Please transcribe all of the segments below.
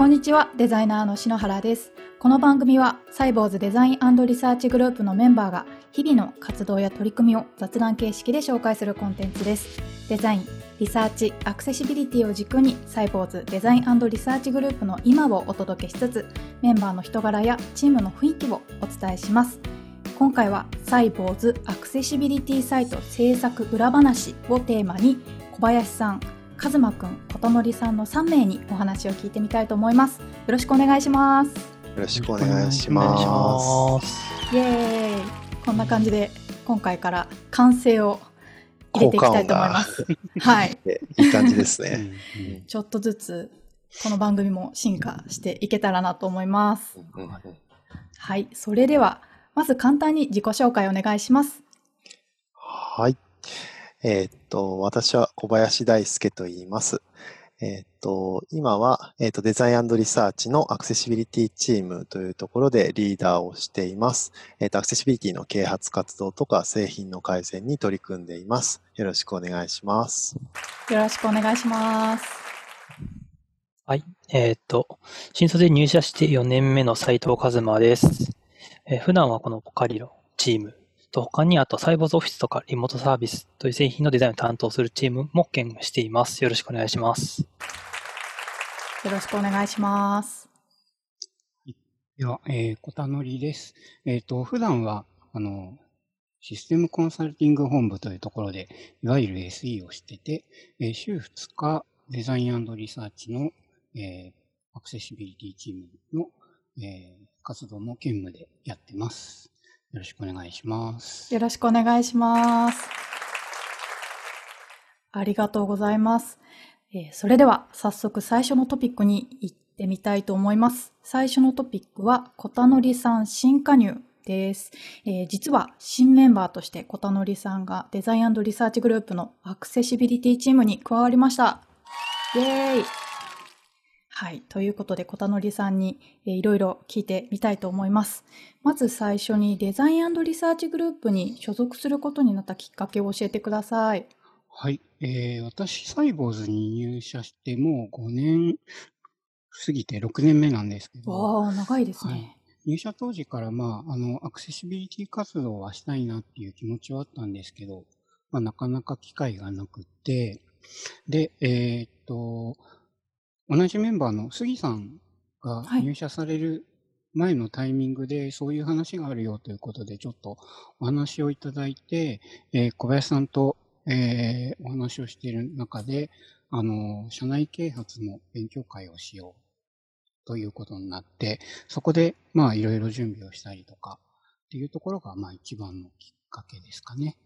こんにちは、デザイナーの篠原です。この番組は、サイボウズデザインリサーチグループのメンバーが、日々の活動や取り組みを雑談形式で紹介するコンテンツです。デザイン、リサーチ、アクセシビリティを軸に、サイボウズデザインリサーチグループの今をお届けしつつ、メンバーの人柄やチームの雰囲気をお伝えします。今回は、サイボウズアクセシビリティサイト制作裏話をテーマに、小林さん、カズマくん、ことのりさんの3名にお話を聞いてみたいと思います。よろしくお願いします。よろしくお願いしますイエーイこんな感じで今回から完成を入れていきたいと思います。はい。す。いい感じですうね。ちょっとずつこの番組も進化していけたらなと思います。うんはい。それでは、まず簡単に自己紹介お願いします。はい。えーっと、私は小林大輔と言います。えーっと、今は、えーっと、デザインリサーチのアクセシビリティチームというところでリーダーをしています。えーっと、アクセシビリティの啓発活動とか製品の改善に取り組んでいます。よろしくお願いします。よろしくお願いします。はい。えーっと、新卒で入社して4年目の斉藤和馬です。えー普段はこのポカリロチームと他にあとサイボーズオフィスとかリモートサービスという製品のデザインを担当するチームも兼務しています。よろしくお願いします。よろしくお願いします。では、えー、小田のりです。えっ、と、普段は、あの、システムコンサルティング本部というところで、いわゆる SE をしてて、えー週2日、デザインリサーチの、えーアクセシビリティチームの、えー活動も兼務でやってます。よろしくお願いします。よろしくお願いします。ありがとうございます。えーそれでは早速最初のトピックに行ってみたいと思います。最初のトピックは、小田のりさん新加入です。えー実は新メンバーとして小田のりさんがデザインリサーチグループのアクセシビリティチームに加わりました。イェーイはい。ということで、小田のりさんに、えーいろいろ聞いてみたいと思います。まず最初にデザインリサーチグループに所属することになったきっかけを教えてください。はい。えー私、サイボーズに入社してもう5年過ぎて6年目なんですけど、わあ、長いですね。はい入社当時から、まあ、あの、アクセシビリティ活動はしたいなっていう気持ちはあったんですけど、まあ、なかなか機会がなくって、で、えーっと、同じメンバーの杉さんがはい入社される前のタイミングで、そういう話があるよということで、ちょっとお話をいただいて、えー小林さんと、えーお話をしている中で、あの、社内啓発の勉強会をしようということになって、そこで、まあ、いろいろ準備をしたりとか、っていうところが、まあ、一番のきっかけですかね。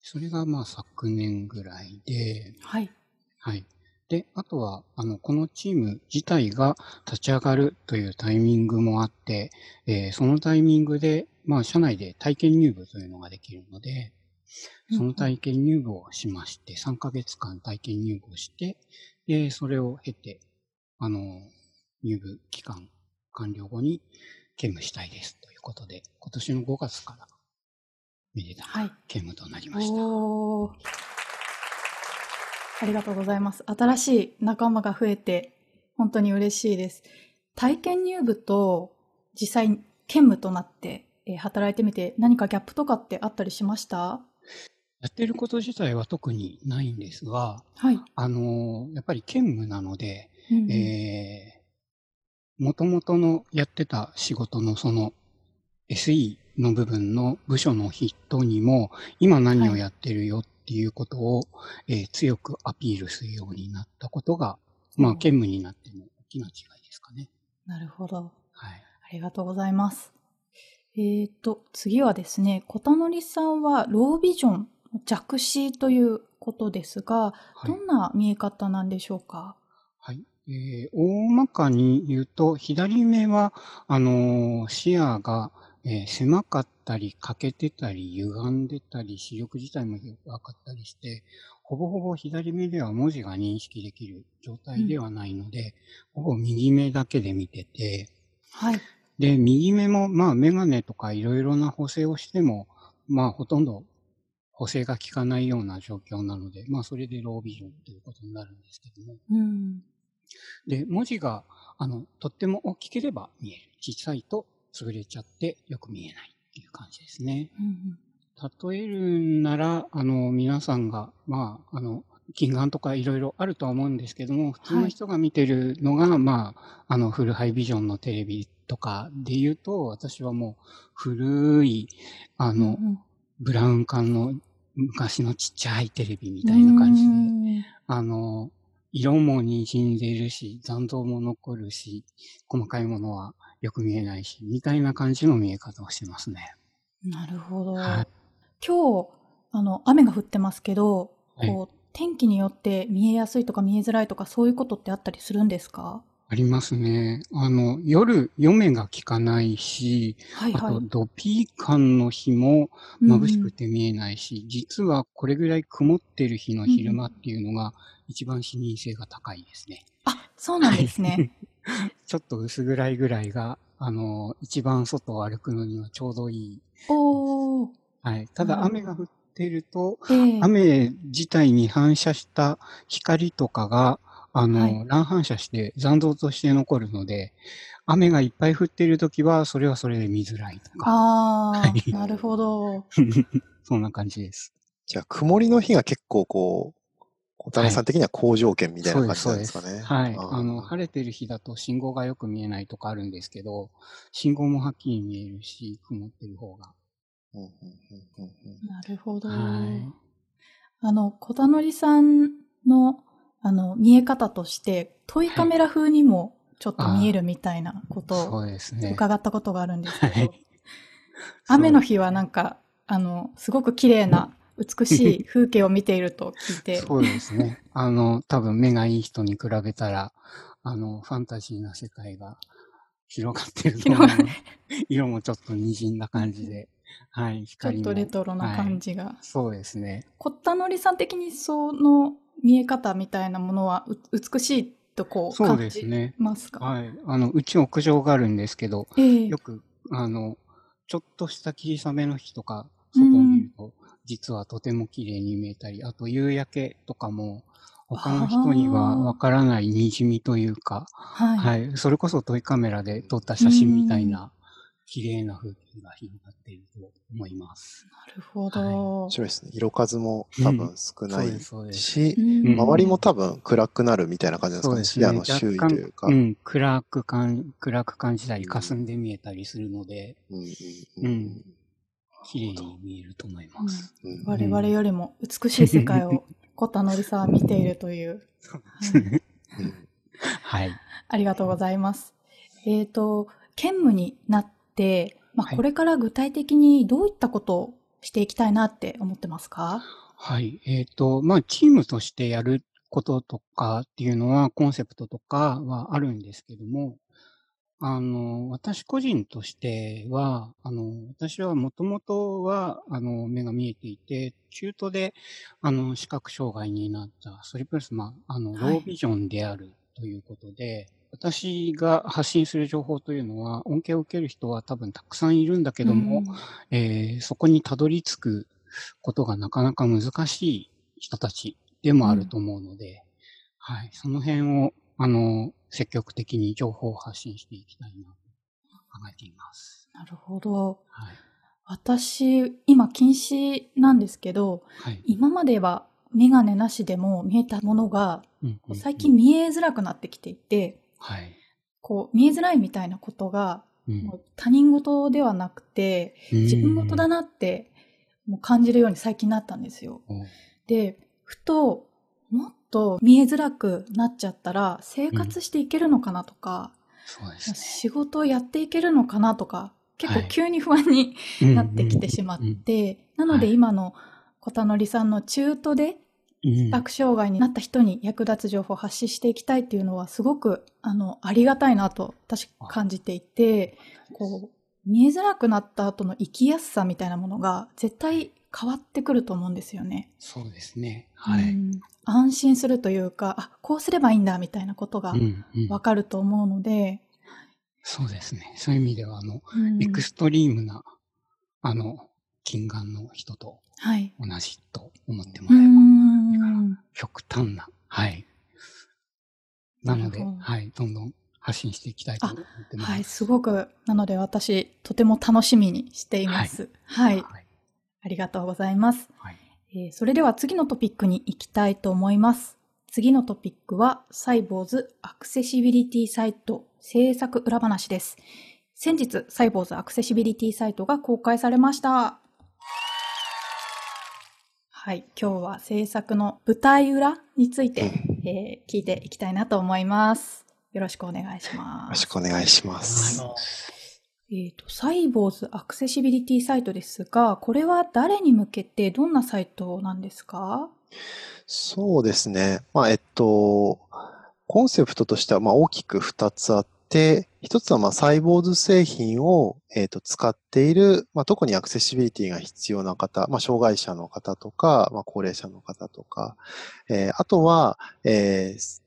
それが、まあ、昨年ぐらいで、はい。はい。で、あとは、あの、このチーム自体が立ち上がるというタイミングもあって、えーそのタイミングで、まあ、社内で体験入部というのができるので、その体験入部をしまして、3ヶ月間体験入部をして、で、それを経て、あの、入部期間完了後に兼務したいですということで、今年の5月から、めでたはい。く兼務となりました。おーありがとうございます。新しい仲間が増えて、本当に嬉しいです。体験入部と実際兼務となって、えー働いてみて何かギャップとかってあったりしました？やってること自体は特にないんですが、はい。あの、やっぱり兼務なので、うんうんえー、元々のやってた仕事のその SE の部分の部署の人にも、今何をやってるよっていうことを、えー強くアピールするようになったことが、まあ、うん兼務になっての大きな違いですかね。なるほど。はい。ありがとうございます。えーと、次はですね、小田則さんはロービジョン弱視ということですが、はいどんな見え方なんでしょうか？はい。えー大まかに言うと、左目は、あのー視野が、えー狭かったり、欠けてたり、歪んでたり、視力自体も弱かったりして、ほぼほぼ左目では文字が認識できる状態ではないので、ほぼ右目だけで見てて、はい。で、右目も、まあ、メガネとかいろいろな補正をしても、まあ、ほとんど補正が効かないような状況なので、まあ、それでロービジョンということになるんですけども。うん。で、文字が、あの、とっても大きければ見える。小さいと潰れちゃってよく見えないいう感じですね。うん例えるなら、あの、皆さんが、まあ、あの、近眼とかいろいろあるとは思うんですけども、普通の人が見てるのが、まあ、あの、フルハイビジョンのテレビとかで言うと、私はもう古い、あうん。の、うんブラウン管の昔のちっちゃいテレビみたいな感じで、うんあの、色も滲んでるし、残像も残るし、細かいものはよく見えないし、みたいな感じの見え方をしてますね。なるほど。はい今日、あの、雨が降ってますけど、はいこう、天気によって見えやすいとか見えづらいとか、そういうことってあったりするんですか？ありますね。あの、夜、夜目が効かないし、はいはいあと、。ドピー感の日も眩しくて見えないし、実はこれぐらい曇ってる日の昼間っていうのが一番視認性が高いですね。あ、そうなんですね。ちょっと薄暗いぐらいが、あの、一番外を歩くのにはちょうどいい。おー。はい。ただ雨が降っていると、ええ雨自体に反射した光とかが、あの、はい乱反射して残像として残るので、雨がいっぱい降っているときは、それはそれで見づらいとか、あはいー、なるほど。そんな感じです。じゃあ、曇りの日が結構こう、小田さん的には好条件みたいな感じなんですかね。はい。ーあの、晴れてる日だと信号がよく見えないとかあるんですけど、信号もはっきり見えるし、曇ってる方が。なるほど。はい。あの、小田則さんの、あの、見え方として、トイカメラ風にもちょっと見えるみたいなことそをうですね。伺ったことがあるんですけど、はい雨の日はなんか、あの、すごく綺麗な、美しい風景を見ていると聞いて、そうですね。あの、多分目がいい人に比べたら、あの、ファンタジーな世界が広がってると思。色もちょっと滲んだ感じで、はい、ちょっ。とレトロな感じが。そうですね。小田則さん的にその見え方みたいなものはう美しいとこうそう感じですね。ますかはい。あの、うち屋上があるんですけど、ええよく、あの、ちょっとした霧雨の日とか、外を見ると、実はとても綺麗に見えたり、あと夕焼けとかも、他の人にはわからない滲みというか、はい。はい。それこそトイカメラで撮った写真みたいな、綺麗な風景が広がっていると思います。なるほど。面白いですね。色数も多分少ない。し、うん周りも多分暗くなるみたいな感じなんですかね。視野の周囲というか。うん、暗く感、暗く感じたり、霞んで見えたりするので、うんうんううんん綺麗に見えると思います。うん我々よりも美しい世界を小田則さんは見ているという。はい。ありがとうございます。えっ、と、兼務になって、まあ、はいこれから具体的にどういったことをしていきたいなって思ってますか？はい。えっ、と、まあ、チームとしてやることとかっていうのは、コンセプトとかはあるんですけども、あの、私個人としては、あの、私はもともとは、あの、目が見えていて、中途で、あの、視覚障害になった、それプラス、まあ、あの、はい。ロービジョンであるということで、私が発信する情報というのは、恩恵を受ける人は多分たくさんいるんだけども、うん。えーそこにたどり着くことがなかなか難しい人たちでもあると思うので、はい、その辺を、あの、積極的に情報を発信していきたいなと考えています。なるほど。はい。私、今禁止なんですけど、はい。今まではメガネなしでも見えたものが、うんうんうん最近、見えづらくなってきていて、はい。こう、見えづらいみたいなことが、他人事ではなくて、自分事だなってもう感じるように最近なったんですよ。うんで、ふと、もっと見えづらくなっちゃったら、生活していけるのかなとか、そうですね。仕事をやっていけるのかなとか、結構はい。急に不安になってきてしまって、なのではい。今の小田則さんの中途でうん視覚障害になった人に役立つ情報を発信していきたいっていうのはすごくあのありがたいなと私感じていて、こう見えづらくなった後の生きやすさみたいなものが絶対変わってくると思うんですよね。そうですね。はい。うん安心するというか、あ、こうすればいいんだみたいなことがうんうんわかると思うので、そうですね。そういう意味では、あの、うんエクストリームな、あの、近眼の人とはい。同じと思ってもうらえば、ん。極端な、はい。なのではい、どんどん、発信していきたいと思ってます。はい、すごく、なので私、とても楽しみにしています。はい。はい。ありがとうございます。はい。えーそれでは次のトピックに行きたいと思います。次のトピックは、サイボーズアクセシビリティサイト制作裏話です。先日、サイボーズアクセシビリティサイトが公開されました。はい、今日は制作の舞台裏について、えー聞いていきたいなと思います。よろしくお願いしよますろし。くお願いします。えっ、と、サイボーズアクセシビリティサイトですが、これは誰に向けてどんなサイトなんですか？そうですね。まあ、えっと、コンセプトとしては、まあ、大きく2つあって、一つは、まあ、サイボーズ製品を、えっと、使っている、まあ、特にアクセシビリティが必要な方、まあ、障害者の方とか、まあ、高齢者の方とか、えーあとは、えー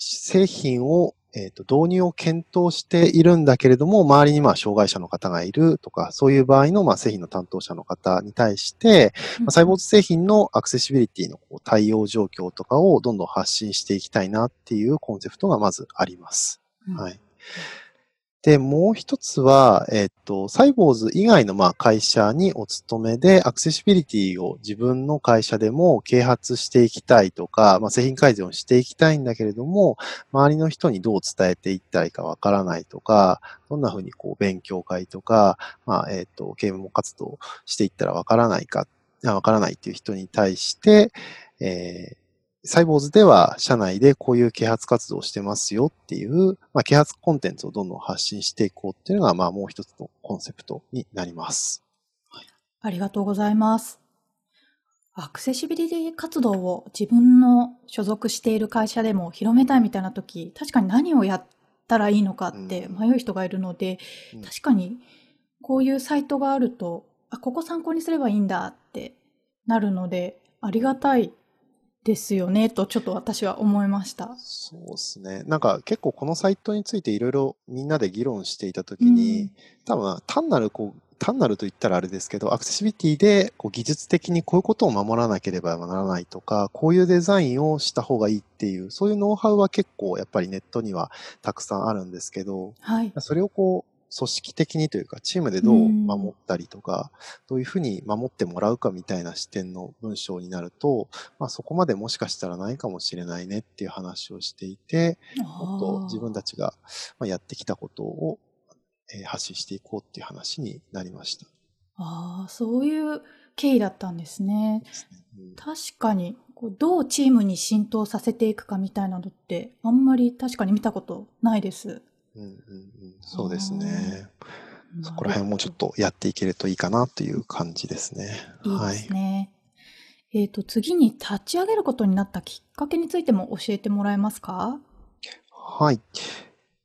製品を、えっと、導入を検討しているんだけれども、周りにまあ障害者の方がいるとか、そういう場合のまあ製品の担当者の方に対して、まあサイボーズ製品のアクセシビリティのこう対応状況とかをどんどん発信していきたいなっていうコンセプトがまずあります。うんはい。で、もう一つは、えっと、サイボーズ以外のまあ会社にお勤めで、アクセシビリティを自分の会社でも啓発していきたいとか、まあ、製品改善をしていきたいんだけれども、周りの人にどう伝えていったらいいかわからないとか、どんなふうにこう勉強会とか、まあ、えっと、啓蒙活動していったらわからないか、わからないっていう人に対して、えーサイボーズでは社内でこういう啓発活動をしてますよっていう、まあ、啓発コンテンツをどんどん発信していこうっていうのが、まあ、もう一つのコンセプトになります。ありがとうございます。アクセシビリティ活動を自分の所属している会社でも広めたいみたいな時、確かに何をやったらいいのかってうん迷う人がいるので、うん確かにこういうサイトがあると、あ、ここ参考にすればいいんだってなるので、ありがたいですよね、とちょっと私は思いました。そうですね。なんか結構このサイトについていろいろみんなで議論していたときに、うん多分単なるこう、単なると言ったらあれですけど、アクセシビリティでこう技術的にこういうことを守らなければならないとか、こういうデザインをした方がいいっていう、そういうノウハウは結構やっぱりネットにはたくさんあるんですけど、はい。それをこう、組織的にというか、チームでどう守ったりとか、どういうふうに守ってもらうかみたいな視点の文章になると、まあそこまでもしかしたらないかもしれないねっていう話をしていて、もっと自分たちがまあやってきたことをえー発信していこうっていう話になりました。ああ、そういう経緯だったんですね。ですねうん確かにこうどうチームに浸透させていくかみたいなのってあんまり確かに見たことないです。うんうんうん、そうですね。そこら辺もちょっとやっていけるといいかなという感じですね。いいですね。えっ、と次に立ち上げることになったきっかけについても教えてもらえますか？はい。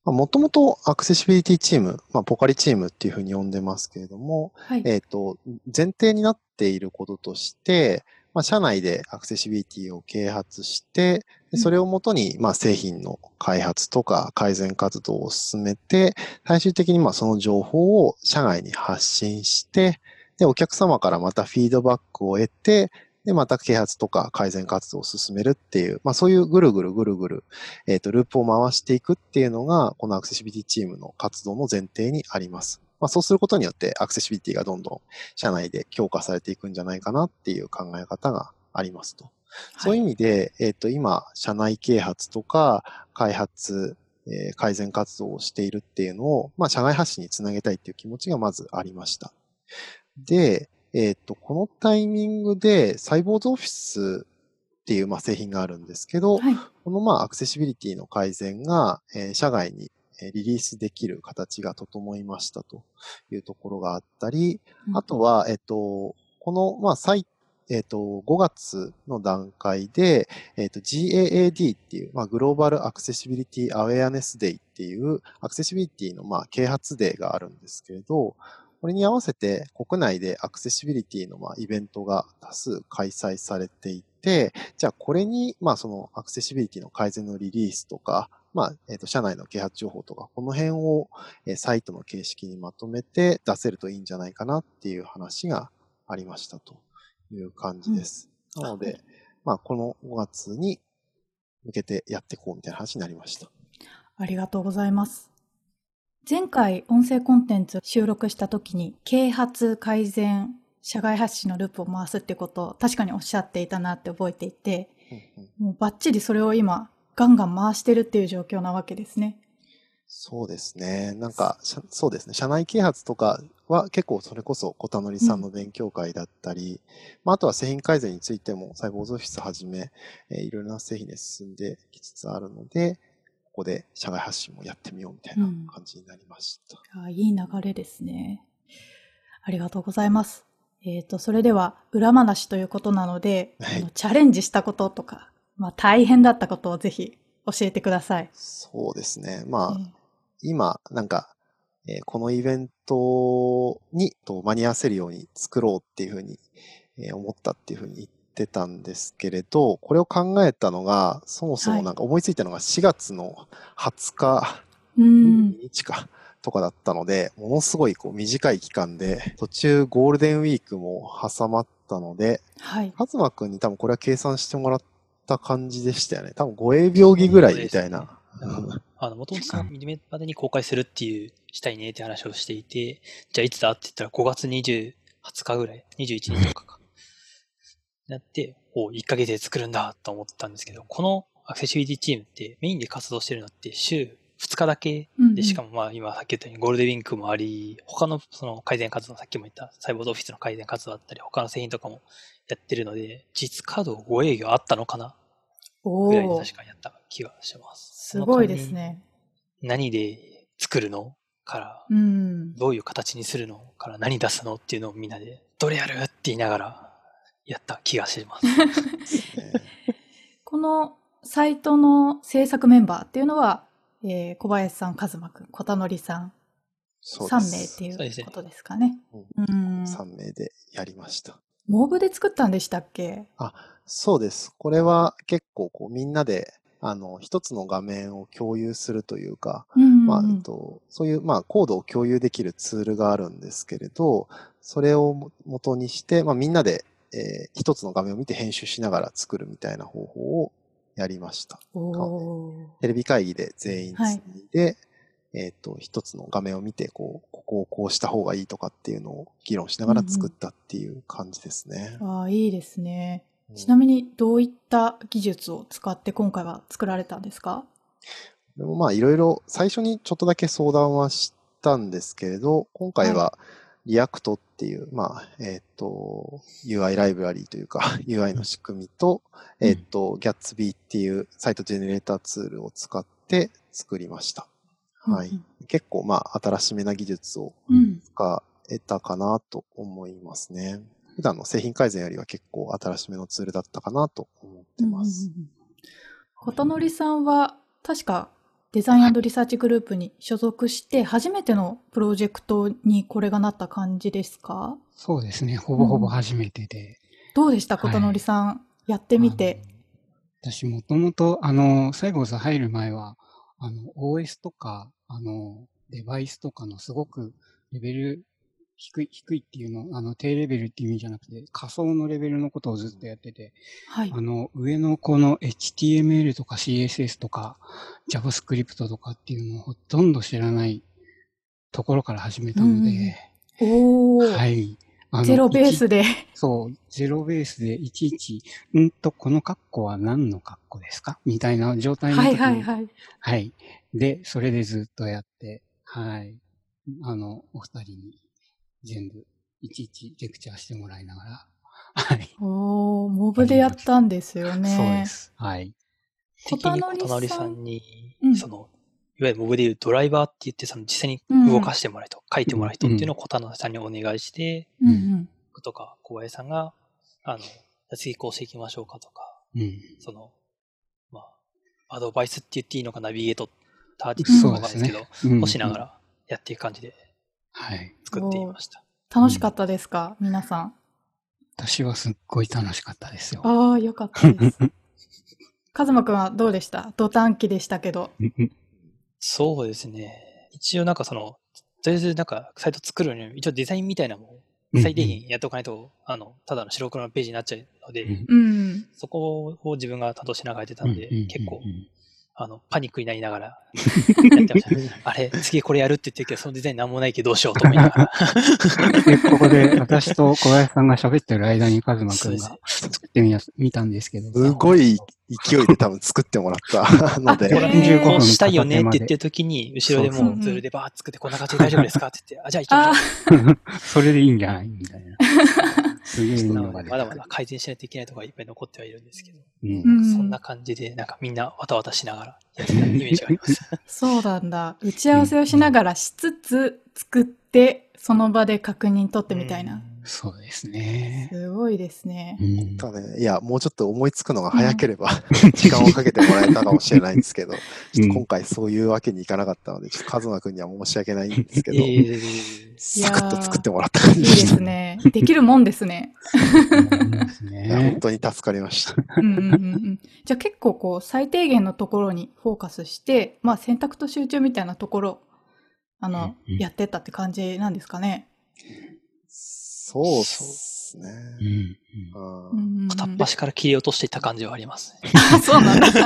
もともとアクセシビリティチーム、まあ、ポカリチームっていうふうに呼んでますけれども、はい。えっ、と、前提になっていることとして、まあ、社内でアクセシビリティを啓発して、でそれをもとに、まあ、製品の開発とか改善活動を進めて、最終的にまあその情報を社外に発信して、で、お客様からまたフィードバックを得て、で、また啓発とか改善活動を進めるっていう、まあそういうぐるぐるぐるぐる、えっ、と、ループを回していくっていうのが、このアクセシビリティチームの活動の前提にあります。まあそうすることによってアクセシビリティがどんどん社内で強化されていくんじゃないかなっていう考え方がありますと。そういう意味で、えっ、と、今、社内啓発とか開発、えー改善活動をしているっていうのを、まあ、社内発信につなげたいっていう気持ちがまずありました。で、えっ、と、このタイミングで、サイボーズオフィスっていう、まあ、製品があるんですけど、はい。このまあアクセシビリティの改善が、えー社外にえーリリースできる形が整いましたというところがあったり、うん。あとは、えっと、この、まあ、最、えっと、5月の段階で、えっと、GAAD っていう、まあ、グローバルアクセシビリティアウェアネスデイっていう、アクセシビリティの、まあ、啓発デーがあるんですけれど、これに合わせて国内でアクセシビリティの、まあ、イベントが多数開催されていて、じゃあこれに、まあ、そのアクセシビリティの改善のリリースとか、まあ、えっ、と、社内の啓発情報とか、この辺を、えーサイトの形式にまとめて出せるといいんじゃないかなっていう話がありましたという感じです。なので、まあ、この5月に向けてやっていこうみたいな話になりました。ありがとうございます。前回音声コンテンツ収録した時に啓発改善社外発信のループを回すってことを確かにおっしゃっていたなって覚えていてうんうんもうバッチリそれを今ガンガン回してるっていう状況なわけですね。そうですね。なんか、そうですね。社内啓発とかは結構それこそ小田則さんの勉強会だったり、まあ、あとは製品改善についてもサイボーズオフィスはじめ、えーいろいろな製品で進んできつつあるので、ここで社外発信もやってみようみたいな感じになりました。あいい流れですね。ありがとうございます。えっ、と、それでは裏話ということなので、はいチャレンジしたこととか、まあ大変だったことをぜひ教えてください。そうですね。まあ、え今、なんか、えーこのイベントにと間に合わせるように作ろうっていうふうに、えー思ったっていうふうに言ってたんですけれど、これを考えたのが、そもそもなんか思いついたのが4月の20日、ーうん。2日か、とかだったので、ものすごいこう短い期間で、途中ゴールデンウィークも挟まったので、はい。カズマくんに多分これは計算してもらった感じでしたよね。多分5営秒儀ぐらいみたいな。あの、もともとその2年までに公開するっていう、したいねって話をしていて、じゃあいつだって言ったら5月20、20日ぐらい、21日とかか。なって、お1ヶ月で作るんだと思ったんですけど、このアクセシビリティチームってメインで活動してるのって週2日だけで、しかも。もまあ今さっき言ったようにゴールデンウィークもあり、他のその改善活動、さっきも言ったサイボーズオフィスの改善活動だったり、他の製品とかもやってるので、実稼働5営業あったのかな？おぐらいでお確かにやった気がします。すごいですね。何で作るの？から、うん。どういう形にするの？から何出すの？っていうのをみんなで、どれやる？って言いながらやった気がします。ね このサイトの制作メンバーっていうのは、えー小林さん、和馬くん、小田則さん、3そうです名っていそうことですかね。うん。3名でやりました。モブで作ったんでしたっけ？そうです。これは結構こうみんなで、あの、一つの画面を共有するというか、うんまあ、えっと、そういう、まあ、コードを共有できるツールがあるんですけれど、それをも元にして、まあ、みんなで、えー一つの画面を見て編集しながら作るみたいな方法をやりました。テレビ会議で全員つはい。いで、えっ、と、一つの画面を見て、こう、ここをこうした方がいいとかっていうのを議論しながら作ったっていう感じですね。ああ、いいですね。うん。ちなみにどういった技術を使って今回は作られたんですか？でもまあいろいろ最初にちょっとだけ相談はしたんですけれど、今回は React っていう、まあ、えっ、と、UI ライブラリーというか UI の仕組みと、うんえっ、と、Gatsby っていうサイトジェネレーターツールを使って作りました。はい。うん結構まあ新しめな技術をうん。使えたかなと思いますね。普段の製品改善よりは結構新しめのツールだったかなと思ってます。うんうんうん琴則さんは確かデザインリサーチグループに所属して初めてのプロジェクトにこれがなった感じですか？そうですね。ほぼほぼ初めてで。どうでした？はい琴則さん、やってみて。私もともと、あの、サイボーズ入る前は、あの、OS とか、あの、デバイスとかのすごくレベル低い、低いっていうの、あの、低レベルっていう意味じゃなくて、仮想のレベルのことをずっとやってて、はいあ。の、上のこの HTML とか CSS とか JavaScript とかっていうのをほとんど知らないところから始めたので、おー、はい。ゼロベースで。そう、ゼロベースでいちいち、んと、このカッコは何のカッコですか？みたいな状態の時に、はいはいはい。はい。で、それでずっとやって、はい。あの、お二人に全部、いちいちレクチャーしてもらいながら、はい。おー、モブでやったんですよね。そうです。はい。的に小小田則さんにうん、その、いわゆるモブでいうドライバーって言って、その実際に動かしてもらう人、書いてもらう人っていうのを小田則さんにお願いして、うんうん。僕とか小林さんが、あの、じゃあ次こうしていきましょうかとか、うん。その、まあ、アドバイスって言っていいのか、ナビゲート、ターゲットっていうのかですけど、うんをしなが。らやっていく感じではい。作っていました。楽しかったですか、皆さん。私はすっごい楽しかったですよ。ああ、よかったです。カズマくんはどうでした？土短期でしたけど。そうですね。一応なんかその、とりあえずなんかサイト作るのに、一応デザインみたいなのも最低限やっておかないと、あの、ただの白黒のページになっちゃうので、うんうん。そこを自分が担当しながらやってたんで、うん結構、あの、パニックになりながら やってました。あれ、次これやるって言ってるけど、そのデザインなんもないけどどうしようと思いながら。で、ここで私と小林さんが喋ってる間にカズマくんが作ってみや見たんですけど。すごい勢いで多分作ってもらった ので、これへーこうしたいよねって言ってる時に、後ろでもうツールでバーッ作ってこんな感じで大丈夫ですかって言って、あ、じゃあ行きあましょう。それでいいんじゃないみたいな。すげえまだまだ改善しないといけないところがいっぱい残ってはいるんですけど、うんうんそんな感じで、なんかみんなわたわたしながらやってたイメージがあります。そうなんだ。打ち合わせをしながらしつつ作って、その場で確認取ってみたいな。そうですね。すごいですねう。んただね、いや、もうちょっと思いつくのが早ければ、時間をかけてもらえたかもしれないんですけど、ちょっと今回そういうわけにいかなかったので、ちょっとカズマくんには申し訳ないんですけど、えーサクッと作ってもらった感いいでじでした。すね。できるもんですね。本ね。当に助かりました。うんうんうんうん。じゃあ結構こう最低限のところにフォーカスして、まあ選択と集中みたいなところ、あの、うんうんやってったって感じなんですかね。そうっすね。うんうん片っ端から切り落としていった感じはありますね。あそうなんだ。と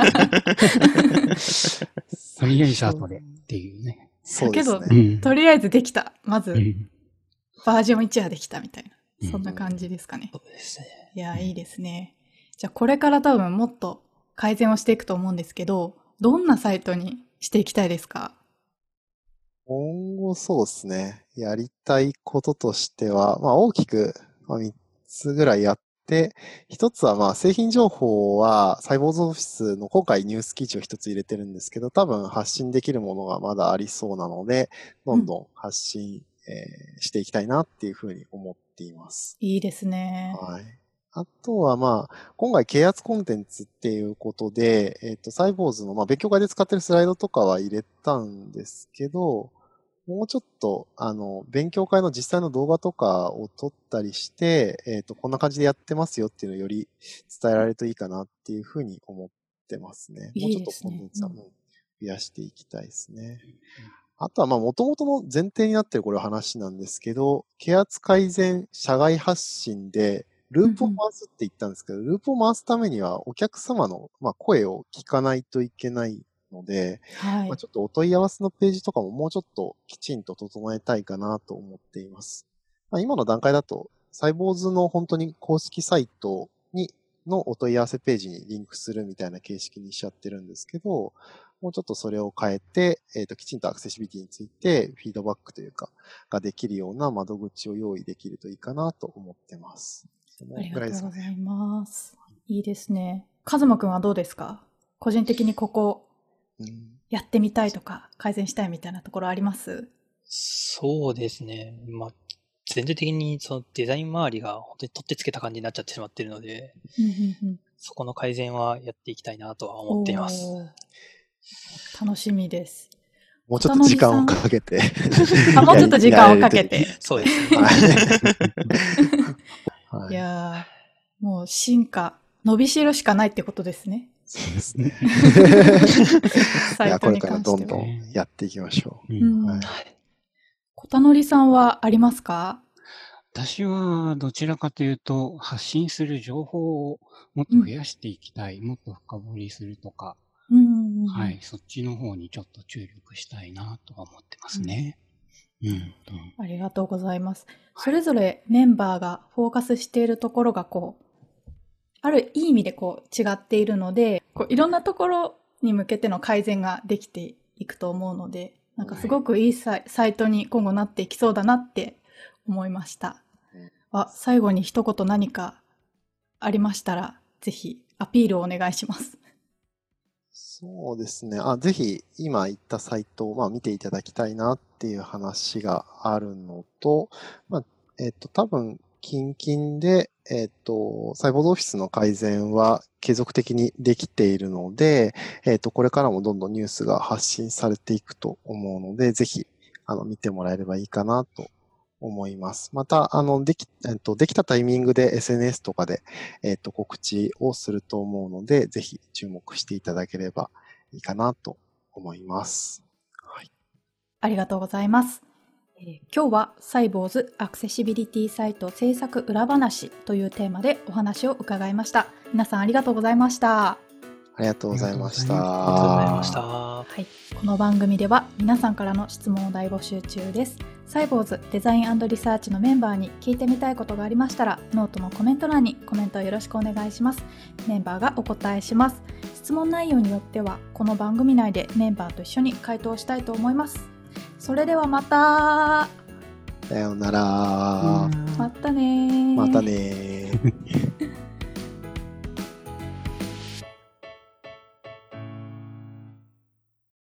りあえず後でっていうね。そうですけどね。うんとりあえずできた。まずうんバージョン1はできたみたいな。うんそんな感じですかね。そうですね。いや、いいですね。じゃあこれから多分もっと改善をしていくと思うんですけど、どんなサイトにしていきたいですか？今後そうですね。やりたいこととしては、まあ大きく3つぐらいやって、一つはまあ製品情報はサイボーズオフィスの今回ニュース記事を一つ入れてるんですけど、多分発信できるものがまだありそうなので、どんどん発信、えーしていきたいなっていうふうに思っています。いいですね。はい。あとはまあ、今回啓発コンテンツっていうことで、えっ、と、サイボーズの、まあ、勉強会で使ってるスライドとかは入れたんですけど、もうちょっと、あの、勉強会の実際の動画とかを撮ったりして、えっ、と、こんな感じでやってますよっていうのをより伝えられるといいかなっていうふうに思ってますね。いいですねもうちょっとコンテンツはうんもう増やしていきたいですね。あとは、まあ、元々の前提になってるこれ話なんですけど、啓発改善、社外発信で、ループを回すって言ったんですけど、ループを回すためにはお客様の、まあ、声を聞かないといけないので、はいまあ、。ちょっとお問い合わせのページとかももうちょっときちんと整えたいかなと思っています。まあ、今の段階だと、サイボーズの本当に公式サイトに、のお問い合わせページにリンクするみたいな形式にしちゃってるんですけど、もうちょっとそれを変えて、えっ、と、きちんとアクセシビリティについてフィードバックというか、ができるような窓口を用意できるといいかなと思ってます。あり。がとうございます。いいですね。カズマくんはどうですか？個人的にここうんやってみたいとか改善したいみたいなところあります？そうですね。まあ、全体的にそのデザイン周りが本当に取ってつけた感じになっちゃってしまっているので、そこの改善はやっていきたいなとは思っています。楽しみです。もうちょっと時間をかけて。あもうちょっと時間をかけて。そうですね。はい。は いいやー、もう進化、伸びしろしかないってことですね。そうですね。サいや、これから。どんどんやっていきましょううんんはい小田則さんはありますか？私はどちらかというと、発信する情報をもっと増やしていきたい、もっと深掘りするとか、うんうんうんはい、そっちの方にちょっと注力したいなとは思ってますね。うん。うんありがとうございます。それぞれメンバーがフォーカスしているところがこう、あるいい意味でこう違っているので、こういろんなところに向けての改善ができていくと思うので、なんかすごくいいサイサイトに今後なっていきそうだなって思いましたうん。あ、最後に一言何かありましたら、ぜひアピールをお願いします。そうですね。あ、ぜひ、今言ったサイトを、まあ、見ていただきたいなっていう話があるのと、まあ、えっ、と、多分、近々で、えっ、と、サイボーズオフィスの改善は継続的にできているので、えっ、と、これからもどんどんニュースが発信されていくと思うので、ぜひ、あの、見てもらえればいいかなと思います。また、あの、でき、えっ、と、できたタイミングで SNS とかで、えっ、と、告知をすると思うので、ぜひ注目していただければいいかなと思います。はい。ありがとうございます。えー今日はサイボウズアクセシビリティサイト制作裏話というテーマでお話を伺いました。皆さんありがとうございました。あありがとうございましありがとうございましたた。はい、この番組では皆さんからの質問を大募集中です。サイボウズデザインリサーチのメンバーに聞いてみたいことがありましたら、ノートのコメント欄にコメントをよろしくお願いします。メンバーがお答えします。質問内容によっては、この番組内でメンバーと一緒に回答したいと思います。それではまたさようなら。またねーまたねー。